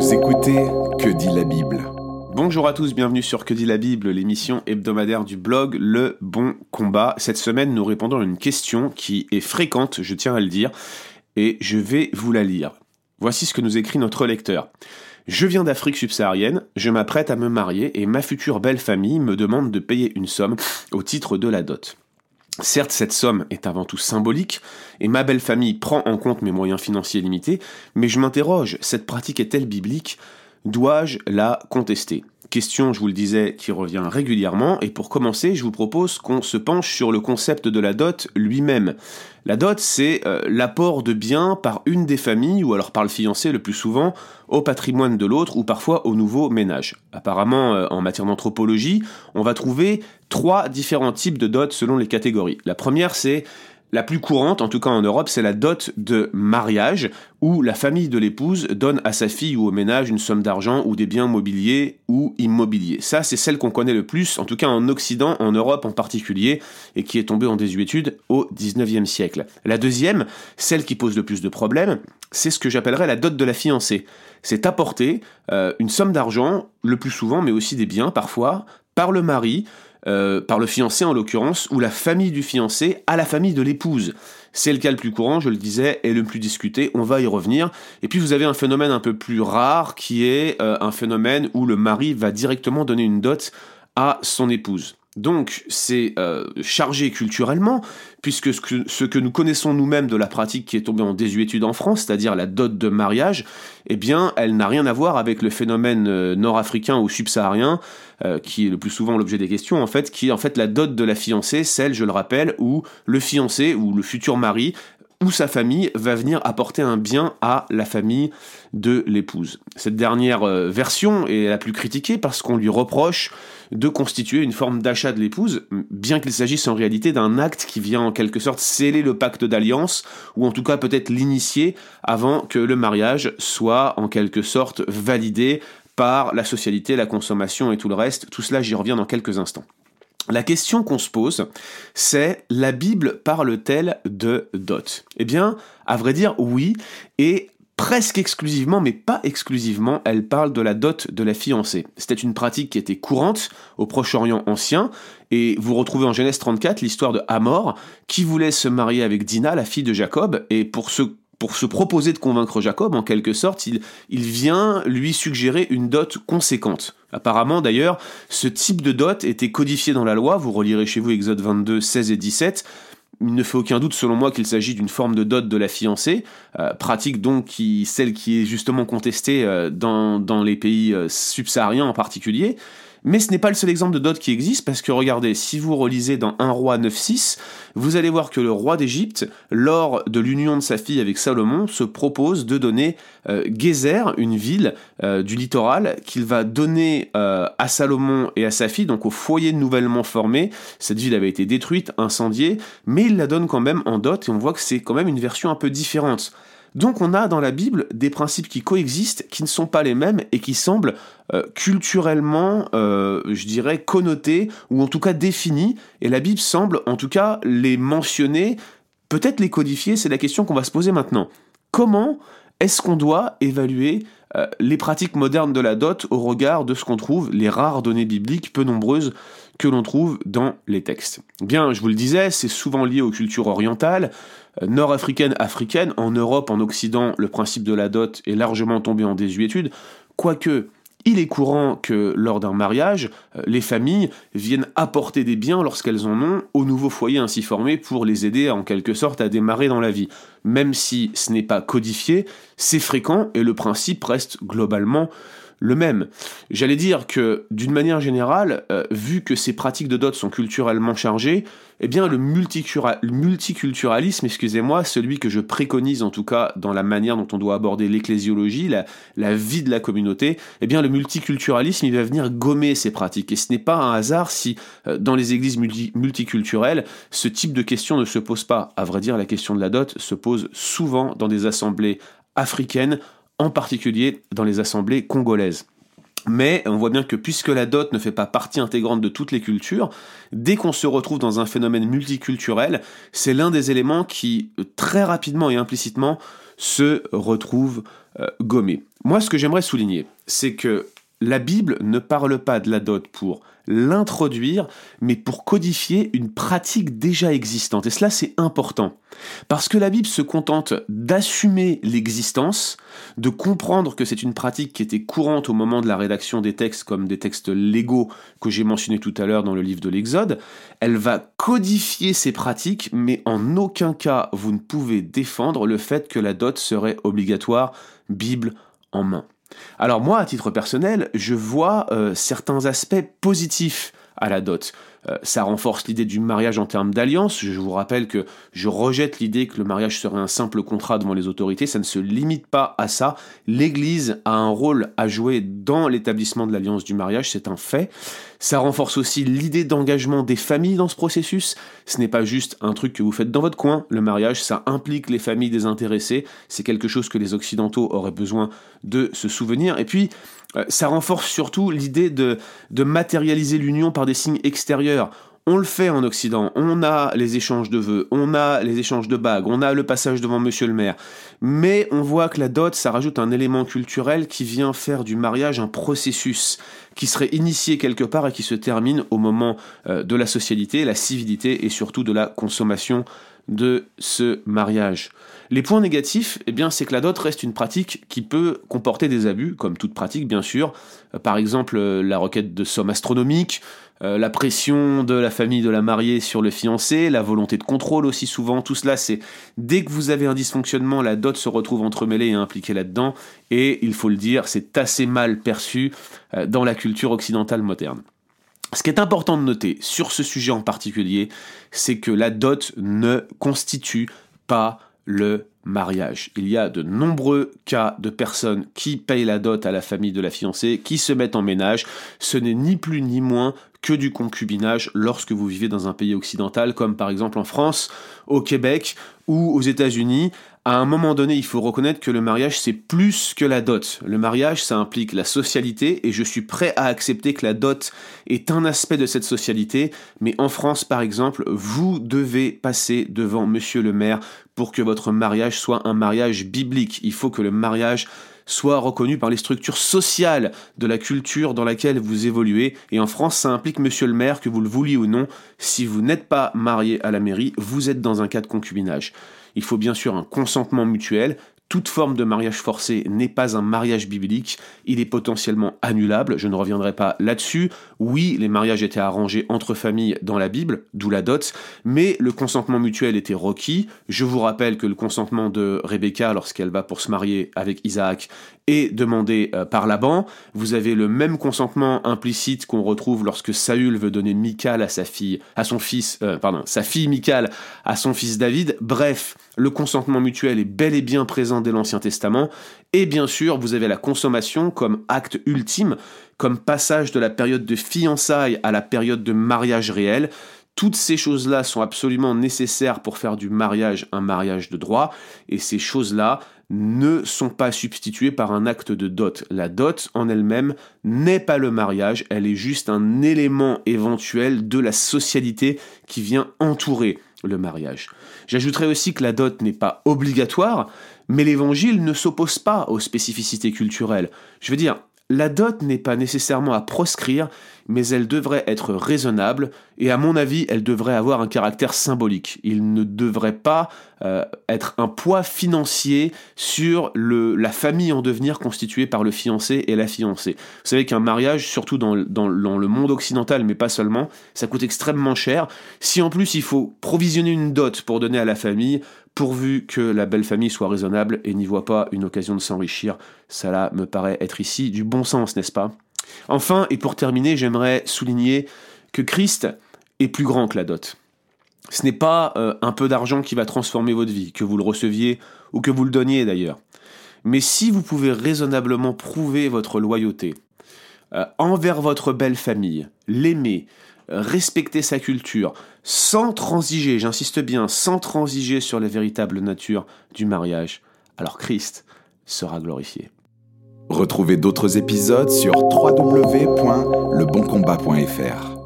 Vous écoutez Que dit la Bible Bonjour à tous, bienvenue sur Que dit la Bible, l'émission hebdomadaire du blog Le Bon Combat. Cette semaine, nous répondons à une question qui est fréquente, je tiens à le dire, et je vais vous la lire. Voici ce que nous écrit notre lecteur. Je viens d'Afrique subsaharienne, je m'apprête à me marier et ma future belle famille me demande de payer une somme au titre de la dot. Certes, cette somme est avant tout symbolique, et ma belle famille prend en compte mes moyens financiers limités, mais je m'interroge, cette pratique est-elle biblique? Dois-je la contester? Question, je vous le disais, qui revient régulièrement, et pour commencer, je vous propose qu'on se penche sur le concept de la dot lui-même. La dot, c'est euh, l'apport de biens par une des familles, ou alors par le fiancé le plus souvent, au patrimoine de l'autre, ou parfois au nouveau ménage. Apparemment, euh, en matière d'anthropologie, on va trouver trois différents types de dot selon les catégories. La première, c'est la plus courante, en tout cas en Europe, c'est la dot de mariage, où la famille de l'épouse donne à sa fille ou au ménage une somme d'argent ou des biens mobiliers ou immobiliers. Ça, c'est celle qu'on connaît le plus, en tout cas en Occident, en Europe en particulier, et qui est tombée en désuétude au 19e siècle. La deuxième, celle qui pose le plus de problèmes, c'est ce que j'appellerais la dot de la fiancée. C'est apporter euh, une somme d'argent, le plus souvent, mais aussi des biens parfois, par le mari, euh, par le fiancé en l'occurrence, ou la famille du fiancé à la famille de l'épouse. C'est le cas le plus courant, je le disais, et le plus discuté, on va y revenir. Et puis vous avez un phénomène un peu plus rare qui est euh, un phénomène où le mari va directement donner une dot à son épouse. Donc c'est euh, chargé culturellement, puisque ce que, nous connaissons nous-mêmes de la pratique qui est tombée en désuétude en France, c'est-à-dire la dot de mariage, eh bien elle n'a rien à voir avec le phénomène euh, nord-africain ou subsaharien, euh, qui est le plus souvent l'objet des questions en fait, qui est en fait la dot de la fiancée, celle, je le rappelle, où le fiancé ou le futur mari où sa famille va venir apporter un bien à la famille de l'épouse. Cette dernière euh, version est la plus critiquée parce qu'on lui reproche de constituer une forme d'achat de l'épouse, bien qu'il s'agisse en réalité d'un acte qui vient en quelque sorte sceller le pacte d'alliance, ou en tout cas peut-être l'initier avant que le mariage soit en quelque sorte validé par la socialité, la consommation et tout le reste. Tout cela, j'y reviens dans quelques instants. La question qu'on se pose, c'est la Bible parle-t-elle de dot? Eh bien, à vrai dire, oui, et presque exclusivement, mais pas exclusivement, elle parle de la dot de la fiancée. C'était une pratique qui était courante au Proche-Orient ancien, et vous retrouvez en Genèse 34 l'histoire de Hamor, qui voulait se marier avec Dina, la fille de Jacob, et pour se pour se proposer de convaincre Jacob, en quelque sorte, il, vient lui suggérer une dot conséquente. Apparemment, d'ailleurs, ce type de dot était codifié dans la loi, vous relirez chez vous Exode 22, 16 et 17, il ne fait aucun doute selon moi qu'il s'agit d'une forme de dot de la fiancée, euh, pratique donc celle qui est justement contestée euh, dans, dans les pays euh, subsahariens en particulier. Mais ce n'est pas le seul exemple de dot qui existe, parce que regardez, si vous relisez dans 1 roi 9.6, vous allez voir que le roi d'Égypte, lors de l'union de sa fille avec Salomon, se propose de donner euh, Gézer, une ville euh, du littoral, qu'il va donner euh, à Salomon et à sa fille, donc au foyer nouvellement formé. Cette ville avait été détruite, incendiée, mais il la donne quand même en dot, et on voit que c'est quand même une version un peu différente. Donc on a dans la Bible des principes qui coexistent, qui ne sont pas les mêmes et qui semblent euh, culturellement, euh, je dirais, connotés ou en tout cas définis. Et la Bible semble en tout cas les mentionner, peut-être les codifier, c'est la question qu'on va se poser maintenant. Comment est-ce qu'on doit évaluer euh, les pratiques modernes de la dot au regard de ce qu'on trouve, les rares données bibliques peu nombreuses que l'on trouve dans les textes? Bien, je vous le disais, c'est souvent lié aux cultures orientales, euh, nord-africaines, africaines. En Europe, en Occident, le principe de la dot est largement tombé en désuétude, quoique il est courant que lors d'un mariage, euh, les familles viennent apporter des biens lorsqu'elles en ont au nouveau foyer ainsi formé pour les aider en quelque sorte à démarrer dans la vie. Même si ce n'est pas codifié, c'est fréquent et le principe reste globalement le même. J'allais dire que, d'une manière générale, euh, vu que ces pratiques de dot sont culturellement chargées, eh bien le, multiculturalisme, excusez-moi, celui que je préconise en tout cas dans la manière dont on doit aborder l'ecclésiologie, la, vie de la communauté, eh bien le multiculturalisme, il va venir gommer ces pratiques. Et ce n'est pas un hasard si, euh, dans les églises multiculturelles, ce type de question ne se pose pas. À vrai dire, la question de la dot se pose souvent dans des assemblées africaines, en particulier dans les assemblées congolaises. Mais on voit bien que puisque la dot ne fait pas partie intégrante de toutes les cultures, dès qu'on se retrouve dans un phénomène multiculturel, c'est l'un des éléments qui, très rapidement et implicitement, se retrouvent euh, gommés. Moi, ce que j'aimerais souligner, c'est que la Bible ne parle pas de la dot pour l'introduire, mais pour codifier une pratique déjà existante. Et cela, c'est important. Parce que la Bible se contente d'assumer l'existence, de comprendre que c'est une pratique qui était courante au moment de la rédaction des textes, comme des textes légaux que j'ai mentionnés tout à l'heure dans le livre de l'Exode. Elle va codifier ces pratiques, mais en aucun cas vous ne pouvez défendre le fait que la dot serait obligatoire, Bible en main. Alors moi, à titre personnel, je vois euh, certains aspects positifs à la dot. Euh, ça renforce l'idée du mariage en termes d'alliance. Je vous rappelle que je rejette l'idée que le mariage serait un simple contrat devant les autorités. Ça ne se limite pas à ça. L'Église a un rôle à jouer dans l'établissement de l'alliance du mariage, c'est un fait. Ça renforce aussi l'idée d'engagement des familles dans ce processus. Ce n'est pas juste un truc que vous faites dans votre coin. Le mariage, ça implique les familles des intéressés. C'est quelque chose que les Occidentaux auraient besoin de se souvenir. Et puis, ça renforce surtout l'idée de, de matérialiser l'union par des signes extérieurs. On le fait en Occident, on a les échanges de vœux, on a les échanges de bagues, on a le passage devant monsieur le maire. Mais on voit que la dot, ça rajoute un élément culturel qui vient faire du mariage un processus qui serait initié quelque part et qui se termine au moment euh, de la socialité, la civilité et surtout de la consommation de ce mariage. Les points négatifs, eh c'est que la dot reste une pratique qui peut comporter des abus, comme toute pratique, bien sûr. Euh, par exemple, euh, la requête de sommes astronomiques, euh, la pression de la famille de la mariée sur le fiancé, la volonté de contrôle aussi souvent. Tout cela, c'est dès que vous avez un dysfonctionnement, la dot se retrouve entremêlée et impliquée là-dedans. Et il faut le dire, c'est assez mal perçu dans la culture occidentale moderne. Ce qui est important de noter sur ce sujet en particulier, c'est que la dot ne constitue pas le mariage. Il y a de nombreux cas de personnes qui payent la dot à la famille de la fiancée, qui se mettent en ménage. Ce n'est ni plus ni moins que du concubinage lorsque vous vivez dans un pays occidental, comme par exemple en France, au Québec ou aux États-Unis. À un moment donné, il faut reconnaître que le mariage, c'est plus que la dot. Le mariage, ça implique la socialité, et je suis prêt à accepter que la dot est un aspect de cette socialité, mais en France, par exemple, vous devez passer devant monsieur le maire pour que votre mariage soit un mariage biblique. Il faut que le mariage soit reconnu par les structures sociales de la culture dans laquelle vous évoluez. Et en France, ça implique, monsieur le maire, que vous le vouliez ou non, si vous n'êtes pas marié à la mairie, vous êtes dans un cas de concubinage. Il faut bien sûr un consentement mutuel, toute forme de mariage forcé n'est pas un mariage biblique, il est potentiellement annulable, je ne reviendrai pas là-dessus. Oui, les mariages étaient arrangés entre familles dans la Bible, d'où la dot, mais le consentement mutuel était requis. Je vous rappelle que le consentement de Rebecca lorsqu'elle va pour se marier avec Isaac est demandé euh, par Laban. Vous avez le même consentement implicite qu'on retrouve lorsque Saül veut donner Michal à sa fille, à son fils, euh, pardon, sa fille Michal à son fils David. Bref, le consentement mutuel est bel et bien présent dès l'Ancien Testament, et bien sûr, vous avez la consommation comme acte ultime, comme passage de la période de fiançailles à la période de mariage réel. Toutes ces choses-là sont absolument nécessaires pour faire du mariage un mariage de droit, et ces choses-là ne sont pas substituées par un acte de dot. La dot en elle-même n'est pas le mariage, elle est juste un élément éventuel de la socialité qui vient entourer le mariage. J'ajouterai aussi que la dot n'est pas obligatoire, mais l'évangile ne s'oppose pas aux spécificités culturelles. Je veux dire, la dot n'est pas nécessairement à proscrire, mais elle devrait être raisonnable, et à mon avis, elle devrait avoir un caractère symbolique. Il ne devrait pas euh, être un poids financier sur la famille en devenir constituée par le fiancé et la fiancée. Vous savez qu'un mariage, surtout dans le monde occidental, mais pas seulement, ça coûte extrêmement cher. Si en plus il faut provisionner une dot pour donner à la famille, pourvu que la belle famille soit raisonnable et n'y voit pas une occasion de s'enrichir, cela me paraît être ici du bon sens, n'est-ce pas? Enfin, et pour terminer, j'aimerais souligner que Christ est plus grand que la dot. Ce n'est pas euh, un peu d'argent qui va transformer votre vie, que vous le receviez ou que vous le donniez d'ailleurs. Mais si vous pouvez raisonnablement prouver votre loyauté euh, envers votre belle famille, l'aimer, respecter sa culture, sans transiger, j'insiste bien, sans transiger sur la véritable nature du mariage, alors Christ sera glorifié. Retrouvez d'autres épisodes sur www.leboncombat.fr.